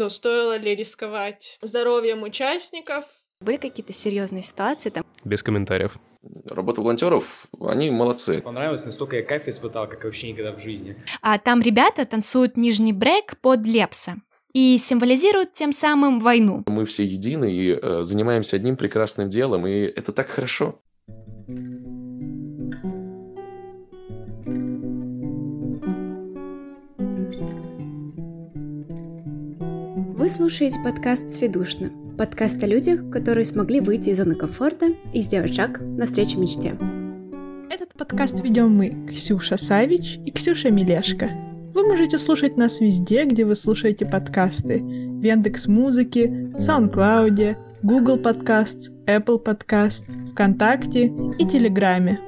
ну, стоило ли рисковать здоровьем участников. Были какие-то серьезные ситуации там? Без комментариев. Работа волонтеров, они молодцы. Понравилось, настолько я кайф испытал, как вообще никогда в жизни. А там ребята танцуют нижний брейк под Лепса и символизируют тем самым войну. Мы все едины и э, занимаемся одним прекрасным делом, и это так хорошо. Вы слушаете подкаст «Сведушно». Подкаст о людях, которые смогли выйти из зоны комфорта и сделать шаг навстречу мечте. Этот подкаст ведем мы, Ксюша Савич и Ксюша Милешко. Вы можете слушать нас везде, где вы слушаете подкасты. В Яндекс Музыке, SoundCloud, Google Podcasts, Apple Podcasts, ВКонтакте и Телеграме.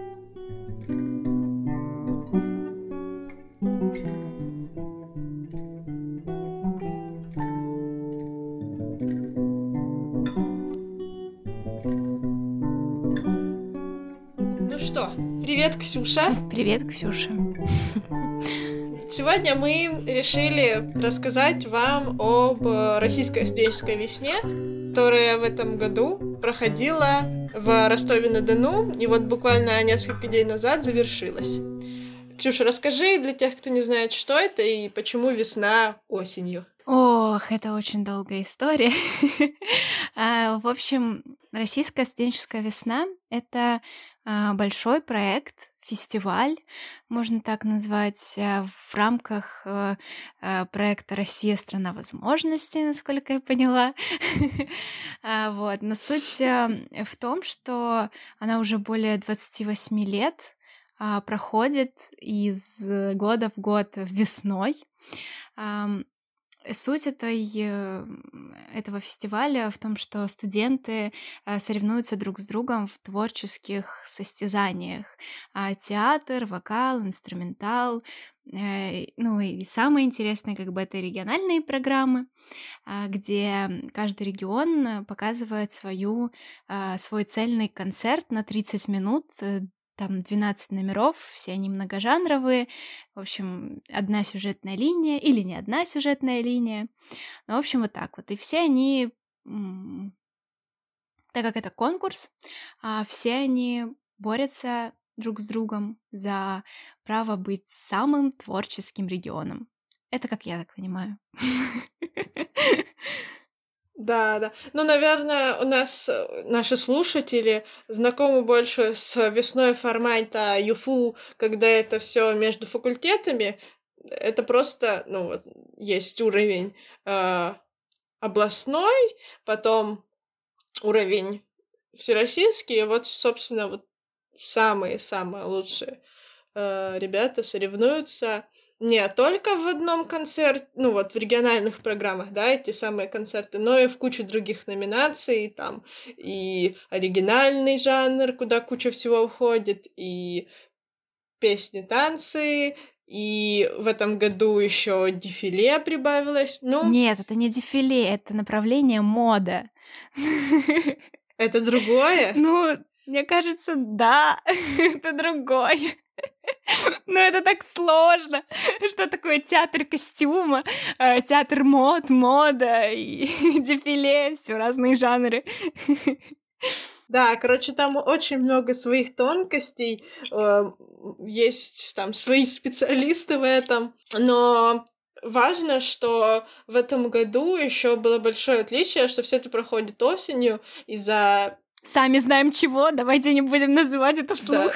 Привет, Ксюша. Привет, Ксюша. Сегодня мы решили рассказать вам об российской студенческой весне, которая в этом году проходила в Ростове-на-Дону, и вот буквально несколько дней назад завершилась. Ксюша, расскажи для тех, кто не знает, что это и почему весна осенью. Ох, это очень долгая история. А, в общем, российская студенческая весна — это большой проект, фестиваль, можно так назвать, э, в рамках э, э, проекта «Россия – страна возможностей», насколько я поняла. А, вот. Но суть в том, что она уже более 28 лет а, проходит из года в год весной. Суть этой, э, этого фестиваля в том, что студенты э, соревнуются друг с другом в творческих состязаниях. А театр, вокал, инструментал. Э, ну и самое интересное, как бы это региональные программы, а, где каждый регион показывает свою, свой цельный концерт на 30 минут там 12 номеров, все они многожанровые, в общем, одна сюжетная линия или не одна сюжетная линия. Ну, в общем, вот так вот. И все они, так как это конкурс, а, все они борются друг с другом за право быть самым творческим регионом. Это как я так понимаю. Да, да. Ну, наверное, у нас э, наши слушатели знакомы больше с весной формата ЮФУ, когда это все между факультетами. Это просто, ну, вот, есть уровень э, областной, потом уровень всероссийский, и вот, собственно, вот самые-самые лучшие э, ребята соревнуются не только в одном концерте, ну вот в региональных программах, да, эти самые концерты, но и в куче других номинаций, там и оригинальный жанр, куда куча всего входит, и песни, танцы, и в этом году еще дефиле прибавилось. Ну, нет, это не дефиле, это направление мода. Это другое? Ну, мне кажется, да, это другое. Но это так сложно. Что такое театр костюма, э, театр мод, мода и дефиле, все разные жанры. Да, короче, там очень много своих тонкостей, э, есть там свои специалисты в этом, но важно, что в этом году еще было большое отличие, что все это проходит осенью из-за Сами знаем чего, давайте не будем называть это вслух.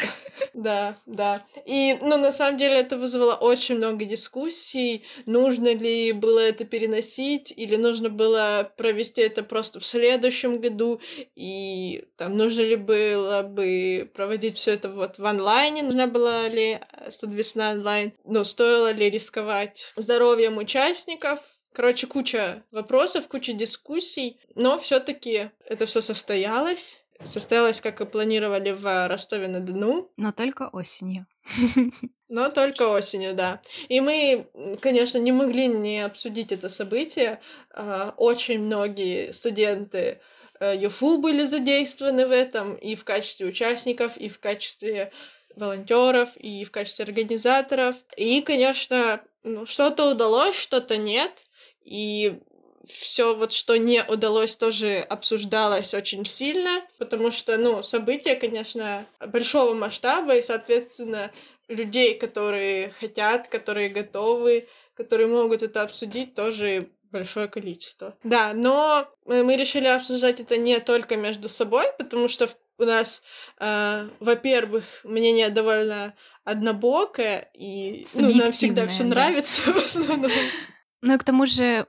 Да, да, да. И, ну, на самом деле это вызвало очень много дискуссий, нужно ли было это переносить, или нужно было провести это просто в следующем году, и там нужно ли было бы проводить все это вот в онлайне, нужна была ли студвесна онлайн, ну, стоило ли рисковать здоровьем участников, Короче, куча вопросов, куча дискуссий, но все-таки это все состоялось. Состоялось, как и планировали в Ростове-на-Дону. Но только осенью. Но только осенью, да. И мы, конечно, не могли не обсудить это событие. А, очень многие студенты э, ЮФУ были задействованы в этом и в качестве участников, и в качестве волонтеров, и в качестве организаторов. И, конечно, ну, что-то удалось, что-то нет. И все вот что не удалось тоже обсуждалось очень сильно, потому что, ну, события, конечно, большого масштаба, и, соответственно, людей, которые хотят, которые готовы, которые могут это обсудить, тоже большое количество. Да, но мы решили обсуждать это не только между собой, потому что у нас, э, во-первых, мнение довольно однобокое, и ну, нам всегда все да. нравится в основном. Ну и к тому же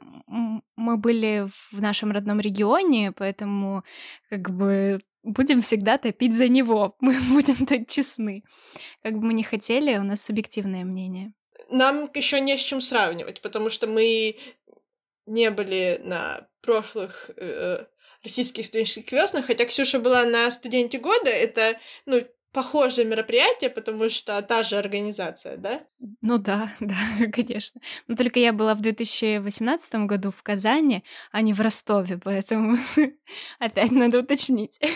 мы были в нашем родном регионе, поэтому как бы будем всегда топить за него. Мы будем так честны. Как бы мы ни хотели, у нас субъективное мнение. Нам еще не с чем сравнивать, потому что мы не были на прошлых э, российских студенческих веснах, хотя Ксюша была на студенте года, это, ну, похожее мероприятие, потому что та же организация, да? Ну да, да, конечно. Но только я была в 2018 году в Казани, а не в Ростове, поэтому опять надо уточнить.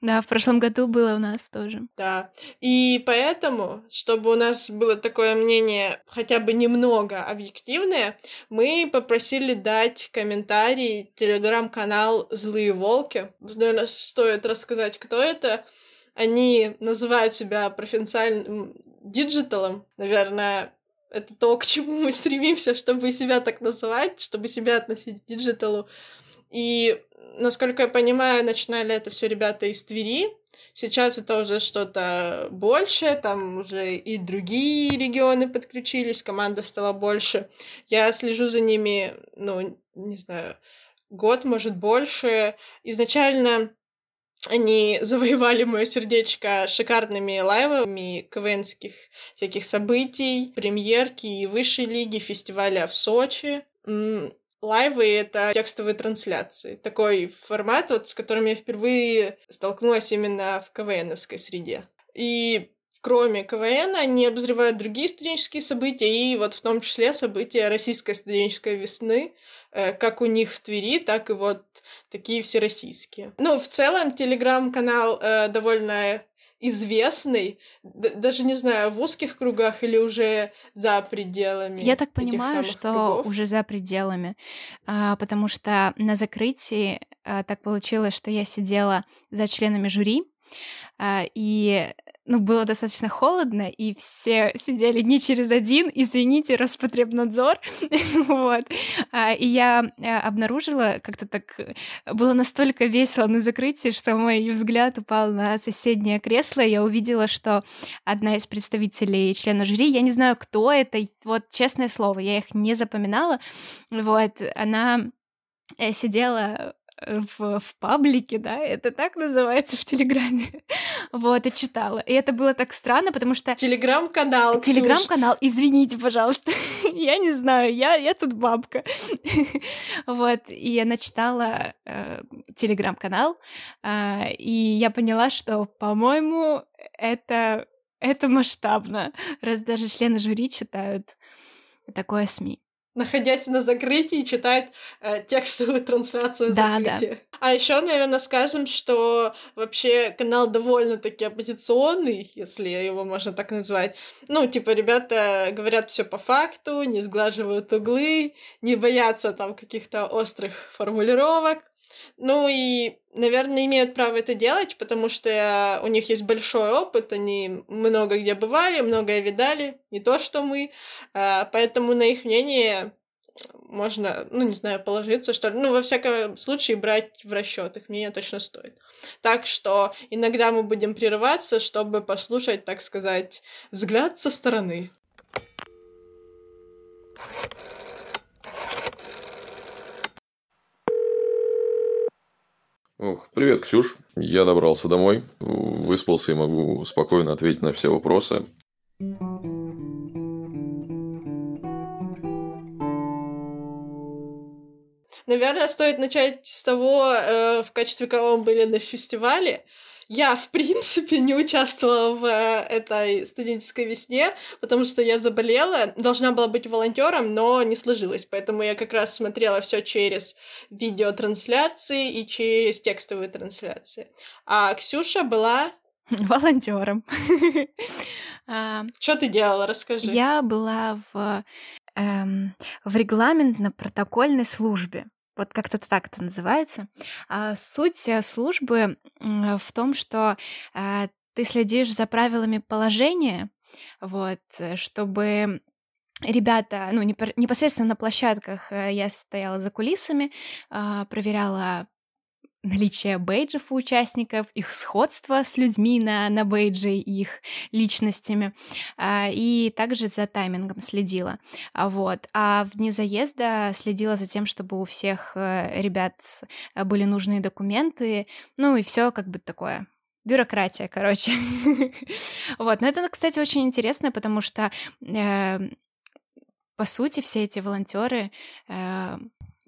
Да, в прошлом году было у нас тоже. Да, и поэтому, чтобы у нас было такое мнение хотя бы немного объективное, мы попросили дать комментарий телеграм-канал «Злые волки». Наверное, стоит рассказать, кто это — они называют себя провинциальным диджиталом. Наверное, это то, к чему мы стремимся, чтобы себя так называть, чтобы себя относить к диджиталу. И, насколько я понимаю, начинали это все ребята из Твери. Сейчас это уже что-то большее, там уже и другие регионы подключились, команда стала больше. Я слежу за ними, ну, не знаю, год, может, больше. Изначально они завоевали мое сердечко шикарными лайвами КВНских всяких событий, премьерки и высшей лиги, фестиваля в Сочи. Лайвы — это текстовые трансляции. Такой формат, вот, с которым я впервые столкнулась именно в КВНовской среде. И кроме КВН, они обозревают другие студенческие события, и вот в том числе события российской студенческой весны, э, как у них в Твери, так и вот такие всероссийские. Ну, в целом, телеграм-канал э, довольно известный, даже не знаю, в узких кругах или уже за пределами. Я так понимаю, что кругов. уже за пределами, а, потому что на закрытии а, так получилось, что я сидела за членами жюри, а, и ну, было достаточно холодно, и все сидели не через один, извините, Роспотребнадзор, вот. А, и я а, обнаружила, как-то так, было настолько весело на закрытии, что мой взгляд упал на соседнее кресло, я увидела, что одна из представителей члена жюри, я не знаю, кто это, вот, честное слово, я их не запоминала, вот, она э, сидела в, в паблике, да, это так называется в Телеграме, вот, и читала. И это было так странно, потому что... Телеграм-канал, Телеграм-канал, извините, пожалуйста, я не знаю, я, я тут бабка. вот, и она читала э, Телеграм-канал, э, и я поняла, что, по-моему, это, это масштабно, раз даже члены жюри читают такое СМИ находясь на закрытии, читать э, текстовую трансляцию да, закрытия. Да. А еще, наверное, скажем, что вообще канал довольно-таки оппозиционный, если его можно так назвать. Ну, типа, ребята говорят все по факту, не сглаживают углы, не боятся там каких-то острых формулировок. Ну и, наверное, имеют право это делать, потому что у них есть большой опыт, они много где бывали, многое видали, не то что мы, а, поэтому на их мнение можно, ну, не знаю, положиться, что ли. Ну, во всяком случае, брать в расчет их мнение точно стоит. Так что иногда мы будем прерываться, чтобы послушать, так сказать, взгляд со стороны. Ох, привет, Ксюш. Я добрался домой, выспался и могу спокойно ответить на все вопросы. Наверное, стоит начать с того, э, в качестве кого мы были на фестивале. Я, в принципе, не участвовала в э, этой студенческой весне, потому что я заболела, должна была быть волонтером, но не сложилось. Поэтому я как раз смотрела все через видеотрансляции и через текстовые трансляции. А Ксюша была волонтером. Что ты делала? Расскажи. Я была в эм, в регламентно-протокольной службе. Вот как-то так это называется. А суть э, службы в том, что э, ты следишь за правилами положения, вот, э, чтобы ребята, ну, непосредственно на площадках я стояла за кулисами, а, проверяла наличие бейджев у участников, их сходство с людьми на, на бейдже и их личностями, а, и также за таймингом следила. А, вот. А вне заезда следила за тем, чтобы у всех э, ребят были нужные документы, ну и все как бы такое бюрократия, короче. вот. Но это, кстати, очень интересно, потому что э, по сути все эти волонтеры э,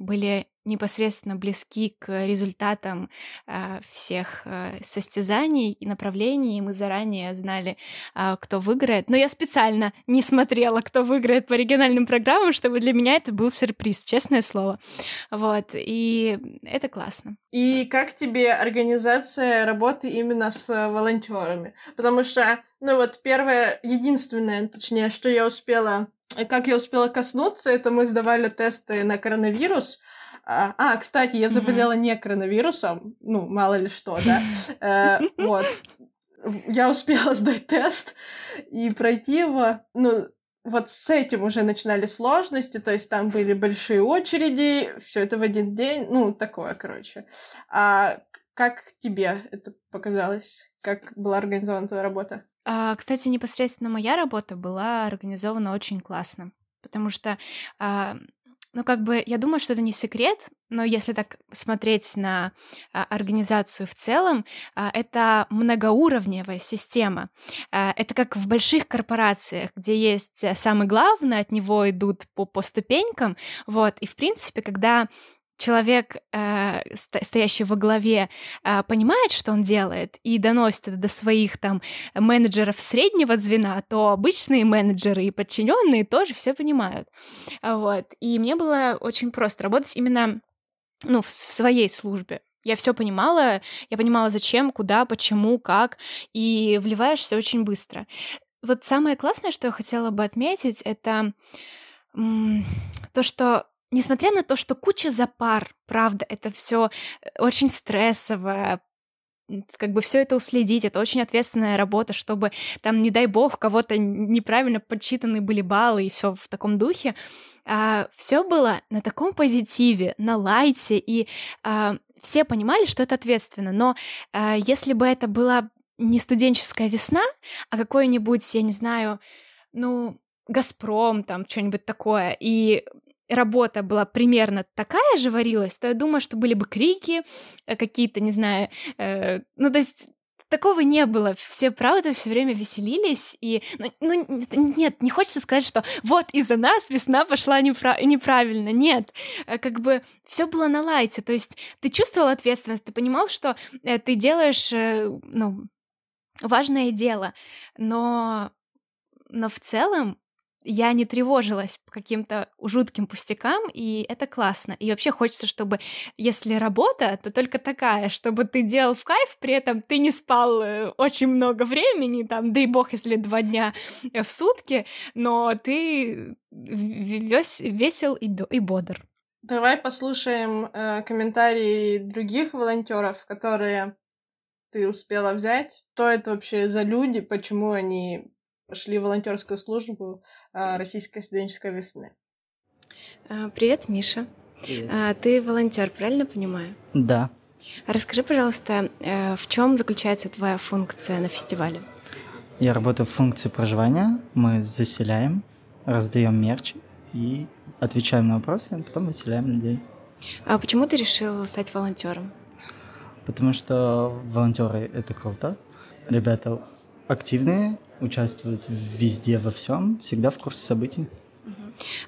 были непосредственно близки к результатам э, всех э, состязаний и направлений, и мы заранее знали, э, кто выиграет. Но я специально не смотрела, кто выиграет по региональным программам, чтобы для меня это был сюрприз, честное слово. Вот, и это классно. И как тебе организация работы именно с волонтерами? Потому что, ну вот первое, единственное, точнее, что я успела как я успела коснуться, это мы сдавали тесты на коронавирус, а, а, кстати, я заболела не коронавирусом, ну, мало ли что, да. Э, вот. Я успела сдать тест и пройти его. Ну, вот с этим уже начинали сложности, то есть там были большие очереди, все это в один день, ну, такое, короче. А как тебе это показалось? Как была организована твоя работа? А, кстати, непосредственно моя работа была организована очень классно, потому что а, ну, как бы, я думаю, что это не секрет, но если так смотреть на а, организацию в целом, это многоуровневая система. Это как в больших корпорациях, где есть э, самый главный, от него идут по, по ступенькам, вот, и, в принципе, когда человек, э, стоящий во главе, э, понимает, что он делает, и доносит это до своих там менеджеров среднего звена, то обычные менеджеры и подчиненные тоже все понимают. Вот. И мне было очень просто работать именно ну, в, своей службе. Я все понимала, я понимала, зачем, куда, почему, как, и вливаешься очень быстро. Вот самое классное, что я хотела бы отметить, это то, что несмотря на то, что куча запар, правда, это все э, очень стрессово, как бы все это уследить, это очень ответственная работа, чтобы там, не дай бог, кого-то неправильно подсчитаны были баллы и все в таком духе. А, все было на таком позитиве, на лайте, и а, все понимали, что это ответственно. Но а, если бы это была не студенческая весна, а какой-нибудь, я не знаю, ну, Газпром, там, что-нибудь такое, и работа была примерно такая же варилась, то я думаю, что были бы крики э, какие-то, не знаю, э, ну то есть такого не было. Все, правда, все время веселились. И, ну, ну, нет, не хочется сказать, что вот из-за нас весна пошла непра- неправильно. Нет, э, как бы все было на лайте. То есть ты чувствовал ответственность, ты понимал, что э, ты делаешь, э, ну, важное дело. Но, но в целом я не тревожилась по каким-то жутким пустякам, и это классно. И вообще хочется, чтобы, если работа, то только такая, чтобы ты делал в кайф, при этом ты не спал э, очень много времени, там, дай бог, если два дня э, в сутки, но ты вес, весел и, и бодр. Давай послушаем э, комментарии других волонтеров, которые ты успела взять. Что это вообще за люди, почему они пошли в волонтерскую службу Российской студенческой весны. А, привет, Миша. Привет. А, ты волонтер, правильно понимаю? Да. Расскажи, пожалуйста, э, в чем заключается твоя функция на фестивале? Я работаю в функции проживания. Мы заселяем, раздаем мерч и отвечаем на вопросы, а потом выселяем людей. А почему ты решил стать волонтером? Потому что волонтеры это круто. Ребята активные, участвуют везде, во всем, всегда в курсе событий.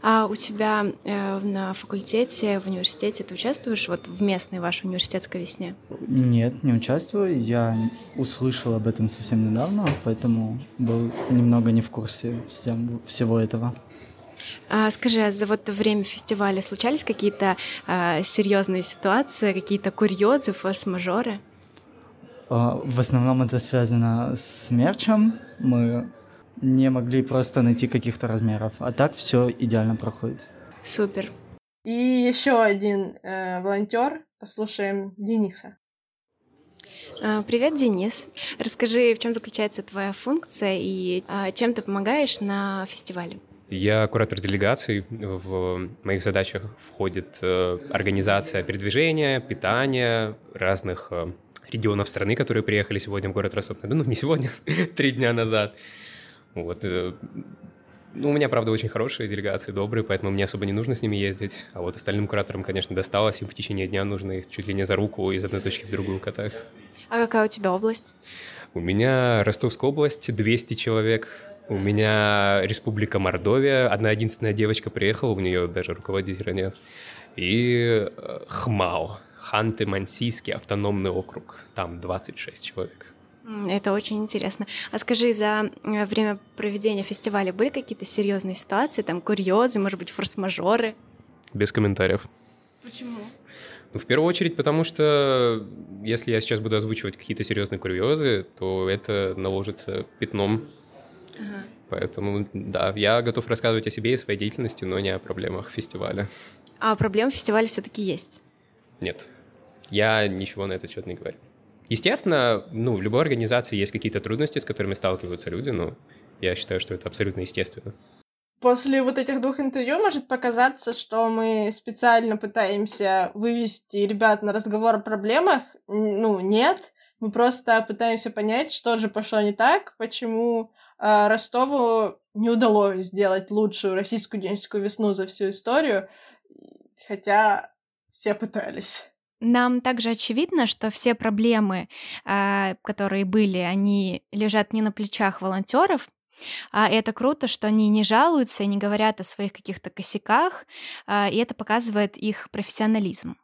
А у тебя э, на факультете, в университете ты участвуешь вот в местной вашей университетской весне? Нет, не участвую. Я услышал об этом совсем недавно, поэтому был немного не в курсе всем, всего этого. А, скажи, а за вот время фестиваля случались какие-то а, серьезные ситуации, какие-то курьезы, форс-мажоры? А, в основном это связано с мерчем. Мы не могли просто найти каких-то размеров. А так все идеально проходит. Супер. И еще один э, волонтер. Послушаем Дениса. А, привет, Денис. Расскажи, в чем заключается твоя функция и а, чем ты помогаешь на фестивале? Я куратор делегаций. В моих задачах входит э, организация передвижения, питания разных э, регионов страны, которые приехали сегодня в город Ростов-на-Дону. Ну, не сегодня, три дня назад. Вот. Э, ну, у меня, правда, очень хорошие делегации, добрые, поэтому мне особо не нужно с ними ездить. А вот остальным кураторам, конечно, досталось. Им в течение дня нужно их чуть ли не за руку из одной точки в другую катать. А какая у тебя область? У меня Ростовская область, 200 человек. У меня Республика Мордовия. Одна единственная девочка приехала, у нее даже руководителя нет. И э, Хмао, Ханты-Мансийский автономный округ. Там 26 человек. Это очень интересно. А скажи, за э, время проведения фестиваля были какие-то серьезные ситуации, там курьезы, может быть, форс-мажоры? Без комментариев. Почему? Ну, в первую очередь, потому что если я сейчас буду озвучивать какие-то серьезные курьезы, то это наложится пятном Ага. Поэтому, да, я готов рассказывать о себе и своей деятельности, но не о проблемах фестиваля. А проблемы фестиваля все-таки есть? Нет. Я ничего на этот счет не говорю. Естественно, ну, в любой организации есть какие-то трудности, с которыми сталкиваются люди, но я считаю, что это абсолютно естественно. После вот этих двух интервью может показаться, что мы специально пытаемся вывести ребят на разговор о проблемах. Ну, нет. Мы просто пытаемся понять, что же пошло не так, почему а Ростову не удалось сделать лучшую российскую денежную весну за всю историю, хотя все пытались. Нам также очевидно, что все проблемы, а, которые были, они лежат не на плечах волонтеров, а это круто, что они не жалуются и не говорят о своих каких-то косяках, а, и это показывает их профессионализм.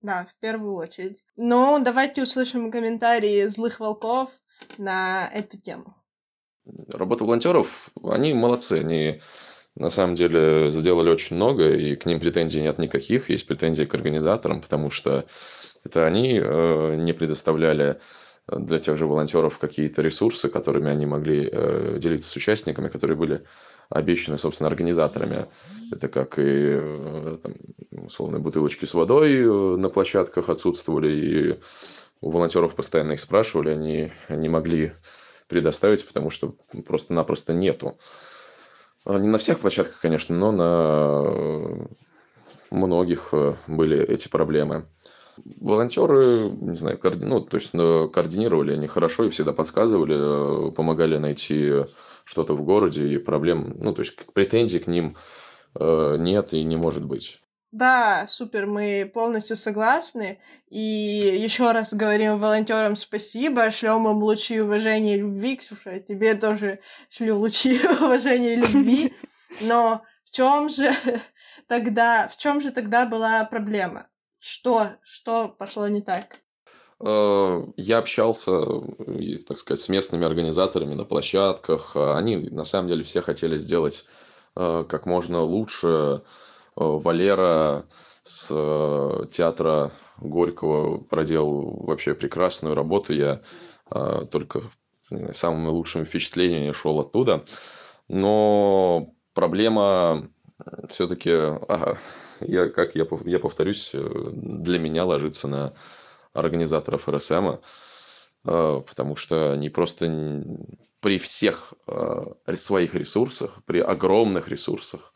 Да, в первую очередь. Ну, давайте услышим комментарии злых волков на эту тему работа волонтеров, они молодцы, они на самом деле сделали очень много, и к ним претензий нет никаких, есть претензии к организаторам, потому что это они э, не предоставляли для тех же волонтеров какие-то ресурсы, которыми они могли э, делиться с участниками, которые были обещаны, собственно, организаторами. Это как и э, там, условно бутылочки с водой на площадках отсутствовали, и у волонтеров постоянно их спрашивали, они не могли предоставить, потому что просто-напросто нету. Не на всех площадках, конечно, но на многих э, были эти проблемы. Волонтеры, не знаю, коорди... ну, то есть координировали они хорошо и всегда подсказывали, э, помогали найти что-то в городе и проблем, ну, то есть претензий к ним э, нет и не может быть. Да, супер, мы полностью согласны. И еще раз говорим волонтерам спасибо, шлем им лучи уважения и любви. Ксюша, тебе тоже шлю лучи уважения и любви. Но в чем же тогда, в чем же тогда была проблема? Что, что пошло не так? Э, я общался, так сказать, с местными организаторами на площадках. Они, на самом деле, все хотели сделать э, как можно лучше Э, Валера с э, театра Горького проделал вообще прекрасную работу. Я э, только знаю, самыми лучшими впечатлениями шел оттуда. Но проблема все-таки, ага, я, как я, я повторюсь, для меня ложится на организаторов РСМ, потому что они просто при всех своих ресурсах, при огромных ресурсах,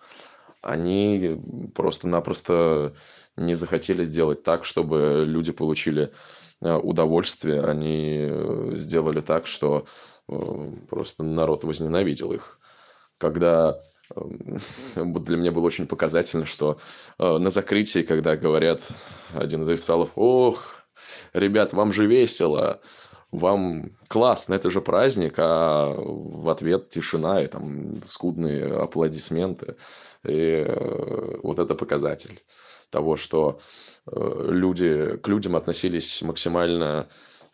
они просто-напросто не захотели сделать так, чтобы люди получили э, удовольствие. Они э, сделали так, что э, просто народ возненавидел их. Когда для меня было очень показательно, что на закрытии, когда говорят один из официалов, ох, ребят, вам же весело, вам классно, это же праздник, а в ответ тишина и там скудные аплодисменты. И э, вот это показатель того, что э, люди, к людям относились максимально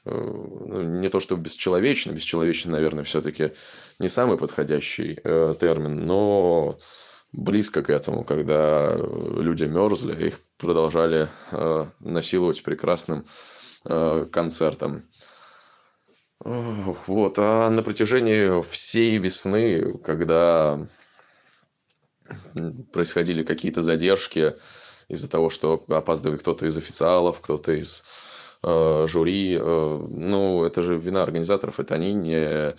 э, ну, не то что бесчеловечно, бесчеловечно, наверное, все-таки не самый подходящий термин, но близко к этому, когда люди мерзли, их продолжали насиловать прекрасным концертом. Вот, а на протяжении всей весны, когда происходили какие-то задержки из-за того, что опаздывали кто-то из официалов, кто-то из э, жюри, э, ну, это же вина организаторов, это они не э,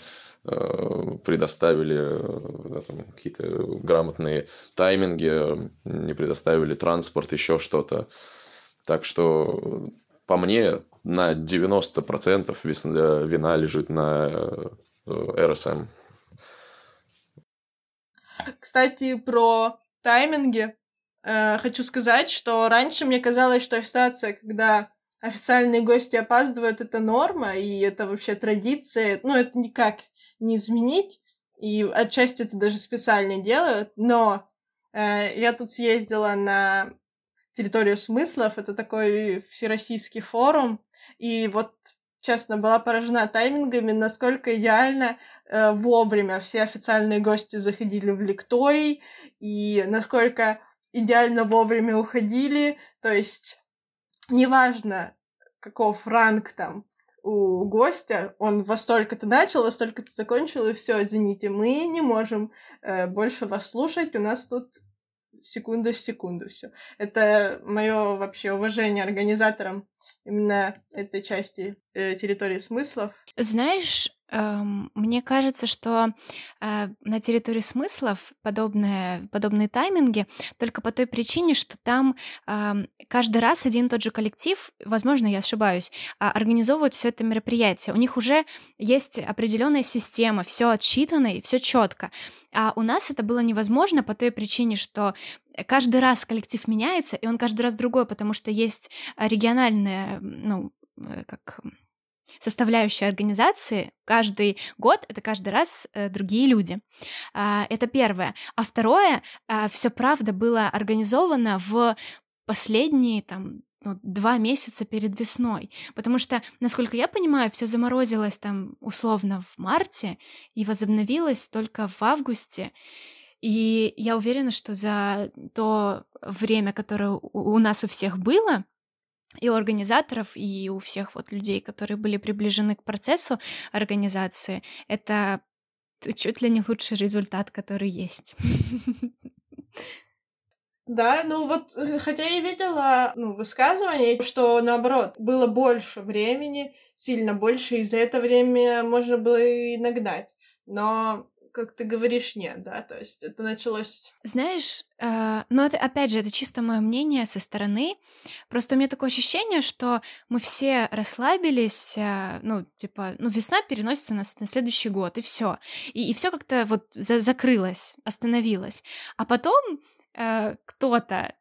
предоставили э, какие-то грамотные тайминги, не предоставили транспорт, еще что-то. Так что по мне, на 90% э, вина лежит на э, РСМ. Кстати, про тайминги. Э, хочу сказать, что раньше мне казалось, что ситуация, когда официальные гости опаздывают, это норма, и это вообще традиция. Ну, это никак не изменить, и отчасти это даже специально делают, но э, я тут съездила на территорию смыслов, это такой всероссийский форум, и вот честно, была поражена таймингами, насколько идеально э, вовремя все официальные гости заходили в лекторий, и насколько идеально вовремя уходили. То есть, неважно, каков ранг там у гостя, он во столько-то начал, во столько-то закончил, и все, извините, мы не можем э, больше вас слушать, у нас тут секунда в секунду все. Это мое вообще уважение организаторам именно этой части территории смыслов. Знаешь, эм, мне кажется, что э, на территории смыслов подобные, подобные тайминги только по той причине, что там э, каждый раз один и тот же коллектив, возможно, я ошибаюсь, э, организовывает все это мероприятие. У них уже есть определенная система, все отсчитано и все четко. А у нас это было невозможно по той причине, что каждый раз коллектив меняется, и он каждый раз другой, потому что есть региональная, ну, э, как составляющая организации каждый год это каждый раз э, другие люди. А, это первое. А второе, а, все правда было организовано в последние там ну, два месяца перед весной. Потому что, насколько я понимаю, все заморозилось там условно в марте и возобновилось только в августе. И я уверена, что за то время, которое у нас у всех было, и у организаторов, и у всех вот людей, которые были приближены к процессу организации, это чуть ли не лучший результат, который есть. Да, ну вот, э, хотя я видела ну, высказывание, что наоборот, было больше времени, сильно больше, и за это время можно было и нагнать. Но как ты говоришь, нет, да, то есть это началось... Знаешь, э, но это, опять же, это чисто мое мнение со стороны, просто у меня такое ощущение, что мы все расслабились, э, ну, типа, ну, весна переносится на, на следующий год, и все, и, и все как-то вот за закрылось, остановилось, а потом э, кто-то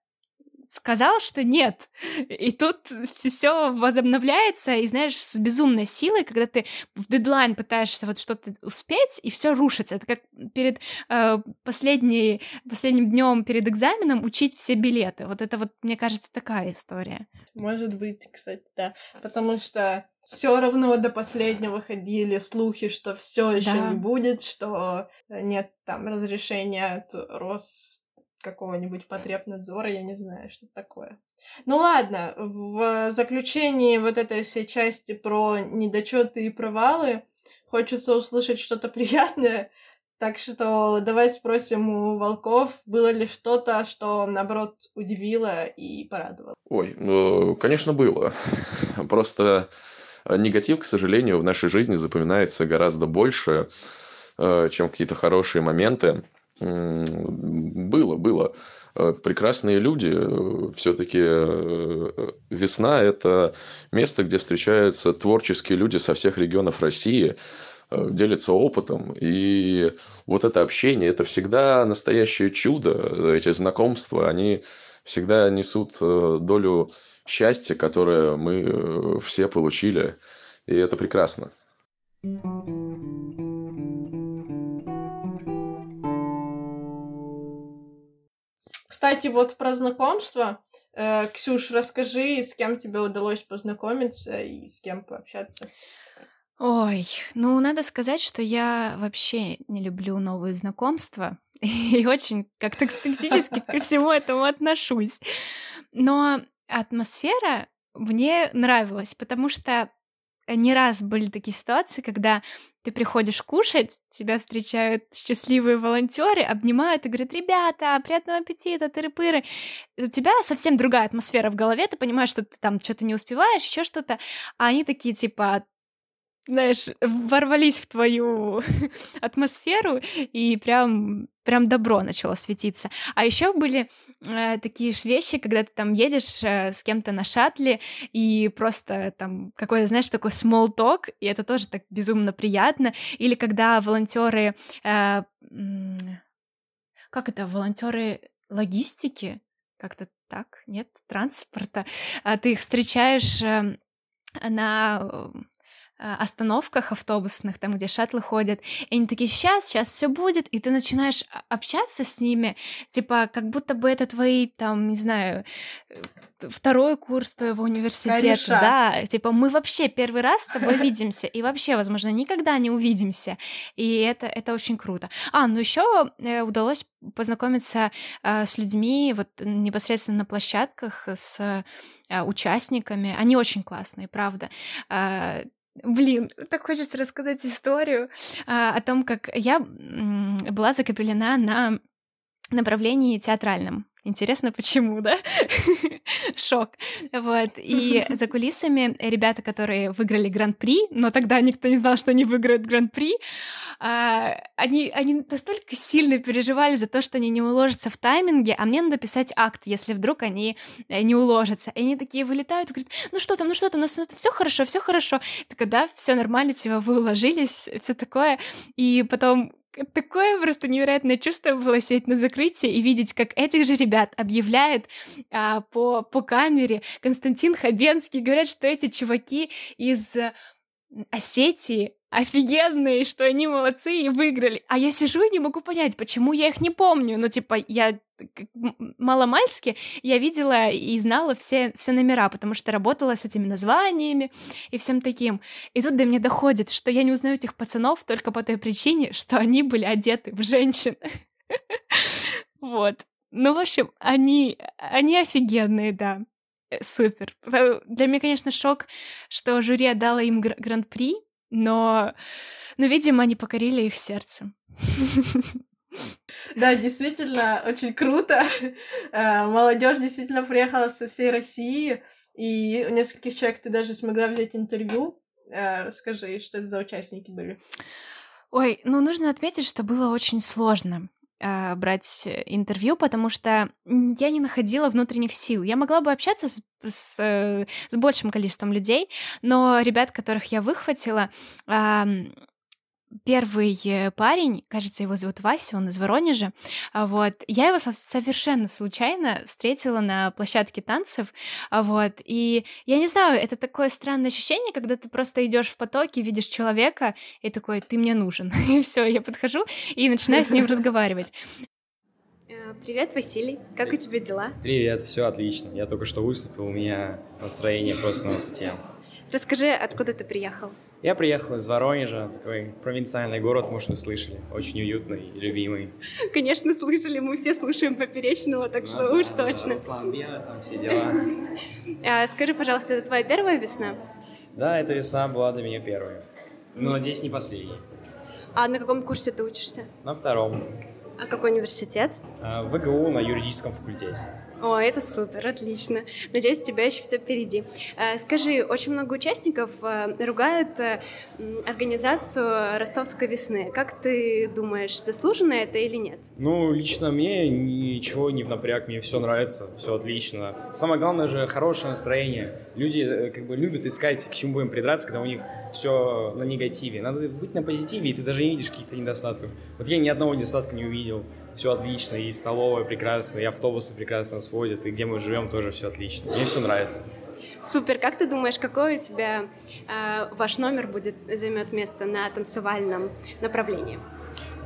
сказал, что нет. И тут все возобновляется, и знаешь, с безумной силой, когда ты в дедлайн пытаешься вот что-то успеть, и все рушится. Это как перед э, последней, последним днем перед экзаменом учить все билеты. Вот это вот, мне кажется, такая история. Может быть, кстати, да. Потому что все равно до последнего ходили слухи, что все еще да. не будет, что нет там разрешения от Рос какого-нибудь потребнадзора, я не знаю, что такое. Ну ладно, в заключении вот этой всей части про недочеты и провалы хочется услышать что-то приятное. Так что давай спросим у волков, было ли что-то, что, наоборот, удивило и порадовало? Ой, ну, конечно, было. Просто негатив, к сожалению, в нашей жизни запоминается гораздо больше, э, чем какие-то хорошие моменты. Было, было. Э, прекрасные люди. Э, Все-таки э, весна – это место, где встречаются творческие люди со всех регионов России, делятся опытом. И вот это общение – это всегда настоящее чудо. Эти знакомства, они всегда несут долю счастья, которое мы все получили. И это прекрасно. thank you Кстати, вот про знакомство. Э, Ксюш, расскажи, с кем тебе удалось познакомиться и с кем пообщаться. Ой, ну надо сказать, что я вообще не люблю новые знакомства и очень как-то скептически ко всему этому отношусь. Но атмосфера мне нравилась, потому что не раз были такие ситуации, когда ты приходишь кушать, тебя встречают счастливые волонтеры, обнимают и говорят, ребята, приятного аппетита, тыры-пыры. У тебя совсем другая атмосфера в голове, ты понимаешь, что ты там что-то не успеваешь, еще что-то, а они такие типа, знаешь, ворвались в твою атмосферу и прям прям добро начало светиться. А еще были э, такие вещи, когда ты там едешь э, с кем-то на шаттле и просто там какой-то, знаешь, такой small talk, и это тоже так безумно приятно. Или когда волонтеры, э, как это, волонтеры логистики, как-то так, нет, транспорта, а ты их встречаешь э, на Э, остановках автобусных, там, где шаттлы ходят, и они такие, сейчас, сейчас все будет, и ты начинаешь общаться с ними, типа, как будто бы это твои, там, не знаю, э, второй курс твоего университета, Кореша. да, типа, мы вообще первый раз с тобой видимся, и вообще, возможно, никогда не увидимся, и это, это очень круто. А, ну еще э, удалось познакомиться э, с людьми вот непосредственно на площадках, с э, участниками, они очень классные, правда. Блин, так хочется рассказать историю а, о том, как я была закреплена на направлении театральном. Интересно, почему, да? Шок. Вот. И за кулисами ребята, которые выиграли гран-при, но тогда никто не знал, что они выиграют гран-при, а, они, они настолько сильно переживали за то, что они не уложатся в тайминге, а мне надо писать акт, если вдруг они э, не уложатся. И они такие вылетают и говорят, ну что там, ну что там, ну все хорошо, все хорошо. Так когда все нормально, типа вы уложились, все такое. И потом такое просто невероятное чувство было сидеть на закрытии и видеть, как этих же ребят объявляет а, по, по камере Константин Хабенский, говорят, что эти чуваки из Осетии офигенные, что они молодцы и выиграли. А я сижу и не могу понять, почему я их не помню. Ну, типа, я маломальски я видела и знала все, все номера, потому что работала с этими названиями и всем таким. И тут до меня доходит, что я не узнаю этих пацанов только по той причине, что они были одеты в женщин. Вот. Ну, в общем, они, они офигенные, да. Э, супер. Э, для меня, конечно, шок, что жюри отдала им гран-при, но, но, видимо, они покорили их сердце. Да, действительно, очень круто. Э, молодежь действительно приехала со всей России, и у нескольких человек ты даже смогла взять интервью. Расскажи, что это за участники были? Ой, ну нужно отметить, что было очень сложно. А, брать интервью, потому что я не находила внутренних сил. Я могла бы общаться с, с, э, с большим количеством людей, но ребят, которых я выхватила, первый э, парень, кажется, его зовут Вася, он из Воронежа, а вот, я его совершенно случайно встретила на площадке танцев, а вот, и я не знаю, это такое странное ощущение, когда ты просто идешь в потоке, видишь человека, и такой, ты мне нужен, и все, я подхожу и начинаю с ним разговаривать. Э, привет, Василий. Как у тебя дела? Привет, все отлично. Я только что выступил, у меня настроение просто на высоте. Расскажи, откуда ты приехал? Я приехал из Воронежа, такой провинциальный город, может, вы слышали. Очень уютный и любимый. Конечно, слышали, мы все слушаем Поперечного, так ну, что да, уж да, точно. Руслан Бера, там все дела. А, скажи, пожалуйста, это твоя первая весна? Да, эта весна была для меня первая. Но, надеюсь, не последняя. А на каком курсе ты учишься? На втором. А какой университет? А, ВГУ на юридическом факультете. О, это супер, отлично. Надеюсь, у тебя еще все впереди. Э, скажи, очень много участников э, ругают э, организацию Ростовской весны. Как ты думаешь, заслуженно это или нет? Ну, лично мне ничего не в напряг, мне все нравится, все отлично. Самое главное же хорошее настроение. Люди как бы любят искать, к чему будем придраться, когда у них все на негативе. Надо быть на позитиве, и ты даже не видишь каких-то недостатков. Вот я ни одного недостатка не увидел все отлично, и столовая прекрасная, и автобусы прекрасно сходят, и где мы живем тоже все отлично. Мне все нравится. Супер. Как ты думаешь, какой у тебя э, ваш номер будет займет место на танцевальном направлении?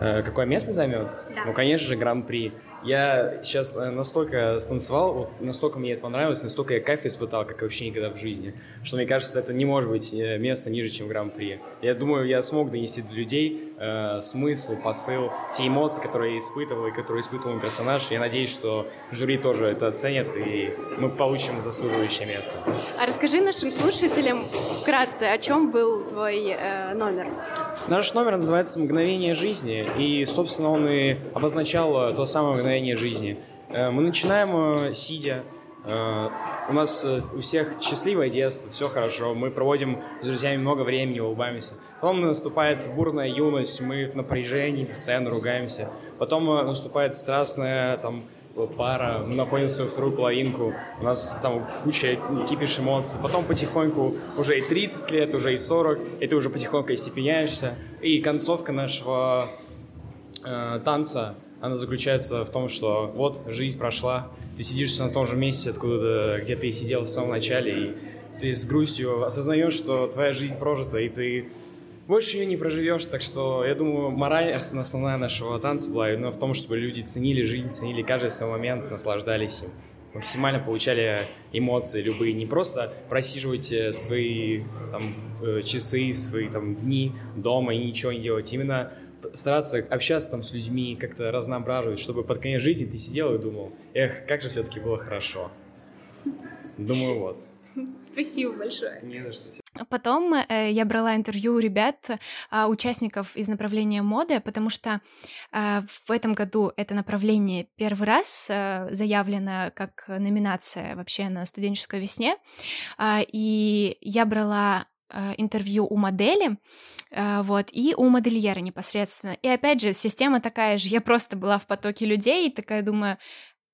Э, какое место займет? Да. Ну, конечно же, гран-при. Я сейчас э, настолько станцевал, вот настолько мне это понравилось, настолько я кайф испытал, как вообще никогда в жизни, что мне кажется, это не может быть э, место ниже, чем гран-при. Я думаю, я смог донести до людей э, смысл, посыл, те эмоции, которые я испытывал и которые испытывал мой персонаж. Я надеюсь, что жюри тоже это оценит, и мы получим заслуживающее место. А расскажи нашим слушателям вкратце, о чем был твой э, номер? Наш номер называется «Мгновение жизни», и, собственно, он и обозначал то самое мгновение жизни. Э, мы начинаем э, сидя, э, у нас у всех счастливое детство, все хорошо, мы проводим с друзьями много времени, улыбаемся. Потом наступает бурная юность, мы в напряжении, постоянно ругаемся. Потом наступает страстная там, пара, мы находим свою вторую половинку, у нас там куча кипиш эмоций, потом потихоньку уже и 30 лет, уже и 40, и ты уже потихоньку остепеняешься, и концовка нашего э, танца, она заключается в том, что вот жизнь прошла, ты сидишь на том же месте, откуда где ты сидел в самом начале, и ты с грустью осознаешь, что твоя жизнь прожита, и ты больше ее не проживешь, так что я думаю, мораль основная нашего танца была именно в том, чтобы люди ценили жизнь, ценили каждый свой момент, наслаждались им, максимально получали эмоции любые, не просто просиживайте свои там, э, часы, свои там дни дома и ничего не делать, именно стараться общаться там с людьми, как-то разноображивать, чтобы под конец жизни ты сидел и думал, эх, как же все-таки было хорошо. Думаю, вот. Спасибо большое. Не за что. Потом э, я брала интервью у ребят, э, участников из направления моды, потому что э, в этом году это направление первый раз э, заявлено как номинация вообще на студенческой весне. Э, и я брала э, интервью у модели, э, вот, и у модельера непосредственно. И опять же, система такая же. Я просто была в потоке людей такая думаю,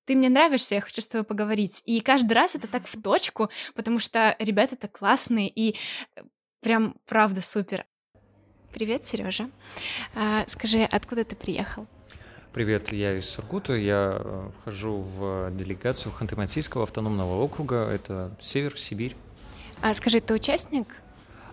ты мне нравишься, я хочу с тобой поговорить. И каждый раз это так в точку, потому что ребята-то классные и э, прям правда супер. Привет, Сережа. А, скажи, откуда ты приехал? Привет, я из Сургута. Я э, вхожу в делегацию Ханты-Мансийского автономного округа. Это север, Сибирь. А скажи, ты участник?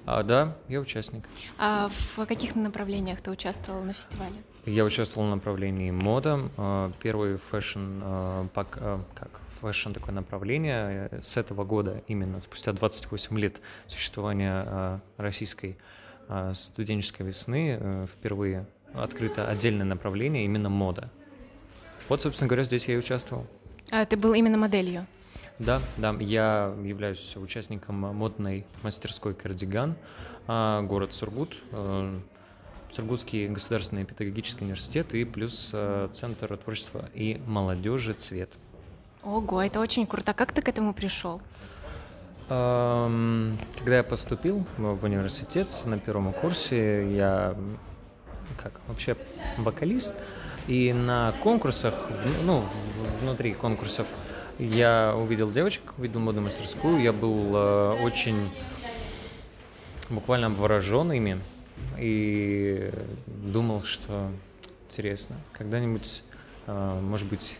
А, да, я участник. А в каких направлениях ты участвовал на фестивале? Я участвовал в направлении мода. А, первый fashion, а, а, как fashion такое направление э, с этого года, именно спустя 28 лет существования российской студенческой весны, э, впервые открыто отдельное направление именно мода. Вот, собственно говоря, здесь я и участвовал. А ты был именно моделью? Да, да, я являюсь участником модной мастерской «Кардиган», город Сургут, э, Сургутский государственный педагогический университет и плюс э, Центр творчества и молодежи «Цвет». Ого, это очень круто. А как ты к этому пришел? Когда я поступил в университет на первом курсе, я как вообще вокалист, и на конкурсах, ну, внутри конкурсов я увидел девочек, увидел модную мастерскую, я был э, очень буквально обворожен ими, и думал, что интересно, когда-нибудь, э, может быть,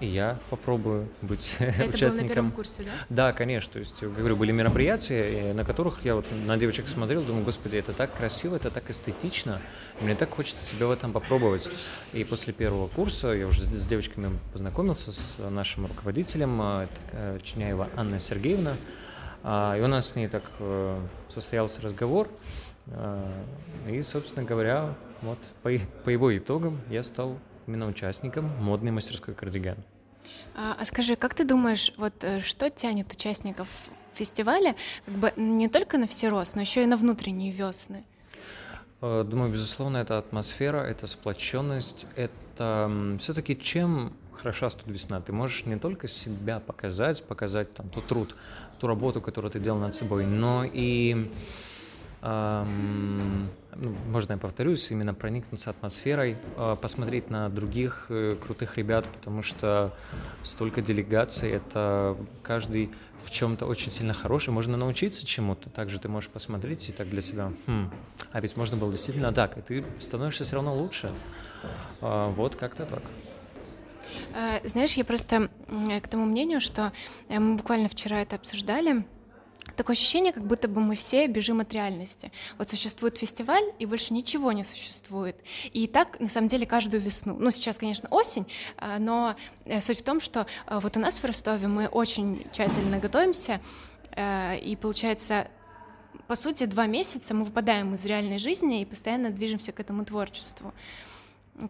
и я попробую быть Это участником. было на первом курсе, да? Да, конечно. То есть, говорю, были мероприятия, на которых я вот на девочек смотрел, думаю, господи, это так красиво, это так эстетично, мне так хочется себя в этом попробовать. И после первого курса я уже с девочками познакомился, с нашим руководителем, э, э, Чиняева Анна Сергеевна, а, и у нас с ней так состоялся разговор, а, и, собственно говоря, вот по, по его итогам я стал именно участником модной мастерской «Кардиган». А, а скажи, как ты думаешь, вот э, что тянет участников фестиваля как бы не только на все рост, но еще и на внутренние весны? А, думаю, безусловно, это атмосфера, это сплоченность, это все-таки чем хороша студвесна. Ты можешь не только себя показать, показать там тот труд, ту работу, которую ты делал над собой, но и можно я повторюсь, именно проникнуться атмосферой, а, посмотреть на других э, крутых ребят, потому что столько делегаций, это каждый в чем-то очень сильно хороший, можно научиться чему-то, также ты можешь посмотреть и так для себя, хм, а ведь можно было действительно так, и ты становишься все равно лучше. А, вот как-то так. А, знаешь, я просто к тому мнению, что э, мы буквально вчера это обсуждали, такое ощущение, как будто бы мы все бежим от реальности. Вот существует фестиваль, и больше ничего не существует. И так, на самом деле, каждую весну. Ну, сейчас, конечно, осень, а, но э, суть в том, что э, вот у нас в Ростове мы очень тщательно готовимся, э, и получается, по сути, два месяца мы выпадаем из реальной жизни и постоянно движемся к этому творчеству.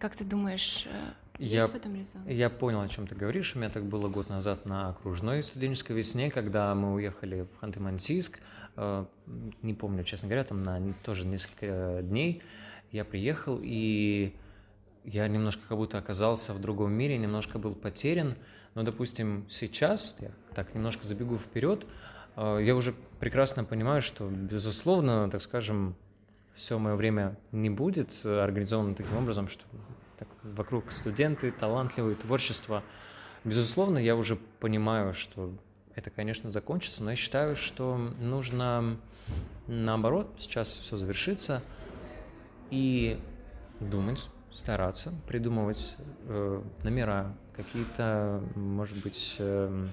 Как ты думаешь, я, есть в этом резон? Я понял, о чем ты говоришь. У меня так было год назад на окружной студенческой весне, когда мы уехали в Ханты-Мансийск. Э, не помню, честно говоря, там на тоже несколько дней. Я приехал, и я немножко как будто оказался в другом мире, немножко был потерян. Но, допустим, сейчас, я так немножко забегу вперед, э, я уже прекрасно понимаю, что, безусловно, так скажем, все мое время не будет организовано таким образом, что так, вокруг студенты, талантливые, творчество. Безусловно, я уже понимаю, что это, конечно, закончится, но я считаю, что нужно наоборот, сейчас все завершится, и думать, стараться, придумывать э, номера, какие-то, может быть, э,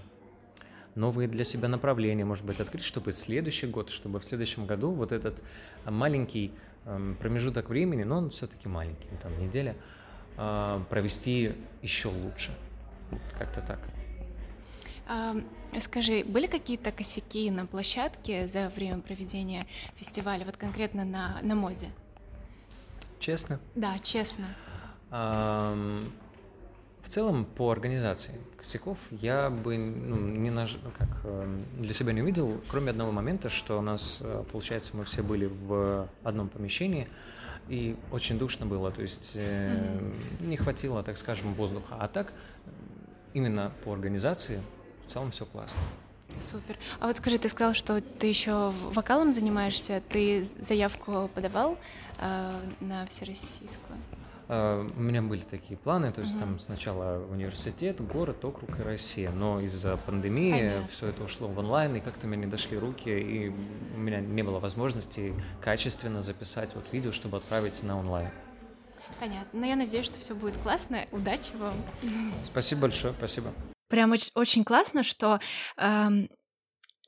новые для себя направления, может быть, открыть, чтобы следующий год, чтобы в следующем году вот этот маленький э, промежуток времени, но он все-таки маленький, там неделя, а, провести еще лучше. Как-то так. А, скажи, были какие-то косяки на площадке за время проведения фестиваля, вот конкретно на, на моде? Честно? Да, честно. А, в целом, по организации косяков я бы ну, не наж... ну, как, эм, для себя не увидел, кроме одного момента, что у нас, э, получается, мы все были в одном помещении, и очень душно было, то есть э, mm-hmm. не хватило, так скажем, воздуха. А так, именно по организации, в целом все классно. Супер. А вот скажи, ты сказал, что ты еще вокалом занимаешься, ты заявку подавал э, на всероссийскую? А, у меня были такие планы, то есть угу. там сначала университет, город, округ и Россия, но из-за пандемии все это ушло в онлайн, и как-то мне не дошли руки, и у меня не было возможности качественно записать вот видео, чтобы отправить на онлайн. Понятно. Но я надеюсь, что все будет классно. Удачи вам. Спасибо большое, спасибо. Прям очень, очень классно, что эм,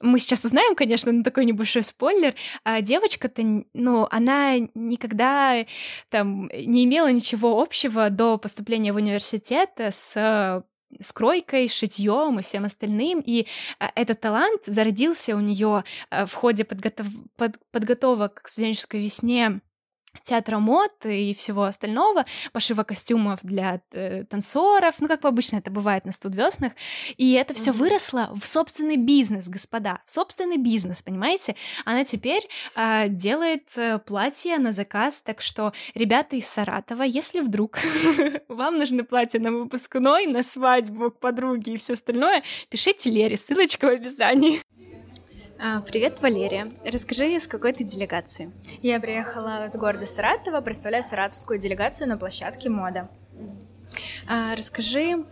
мы сейчас узнаем, конечно, но такой небольшой спойлер, а девочка-то, ну, она никогда там не имела ничего общего до поступления в университет с с кройкой, шитьем и всем остальным. И а, этот талант зародился у нее в ходе подготов... под... подготовок к студенческой весне театра мод и всего остального, пошива костюмов для э, танцоров, ну, как обычно это бывает на студвеснах, и это все mm-hmm. выросло в собственный бизнес, господа, в собственный бизнес, понимаете? Она теперь э, делает э, платье на заказ, так что, ребята из Саратова, если вдруг вам нужны платья на выпускной, на свадьбу к подруге и все остальное, пишите Лере, ссылочка в описании. А, привет, Валерия. Расскажи, с какой ты делегации? Я приехала с города Саратова, представляю саратовскую делегацию на площадке мода. А, расскажи,